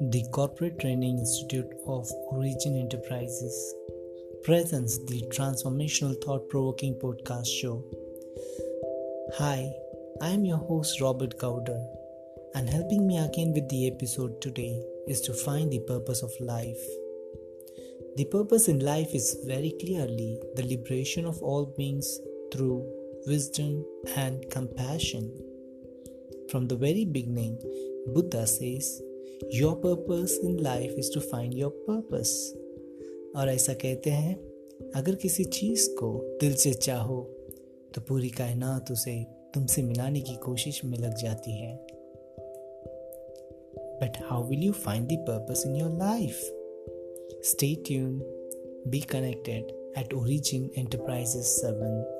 The Corporate Training Institute of Origin Enterprises presents the Transformational Thought Provoking Podcast Show. Hi, I am your host Robert Gowder, and helping me again with the episode today is to find the purpose of life. The purpose in life is very clearly the liberation of all beings through wisdom and compassion. From the very beginning, Buddha says, Your purpose in life is to find your purpose और ऐसा कहते हैं, अगर किसी चीज़ को दिल से चाहो तो पूरी कायनात उसे तुमसे मिलाने की कोशिश में लग जाती है। But how will you find purpose in your life stay tune be connected at Origin Enterprises 7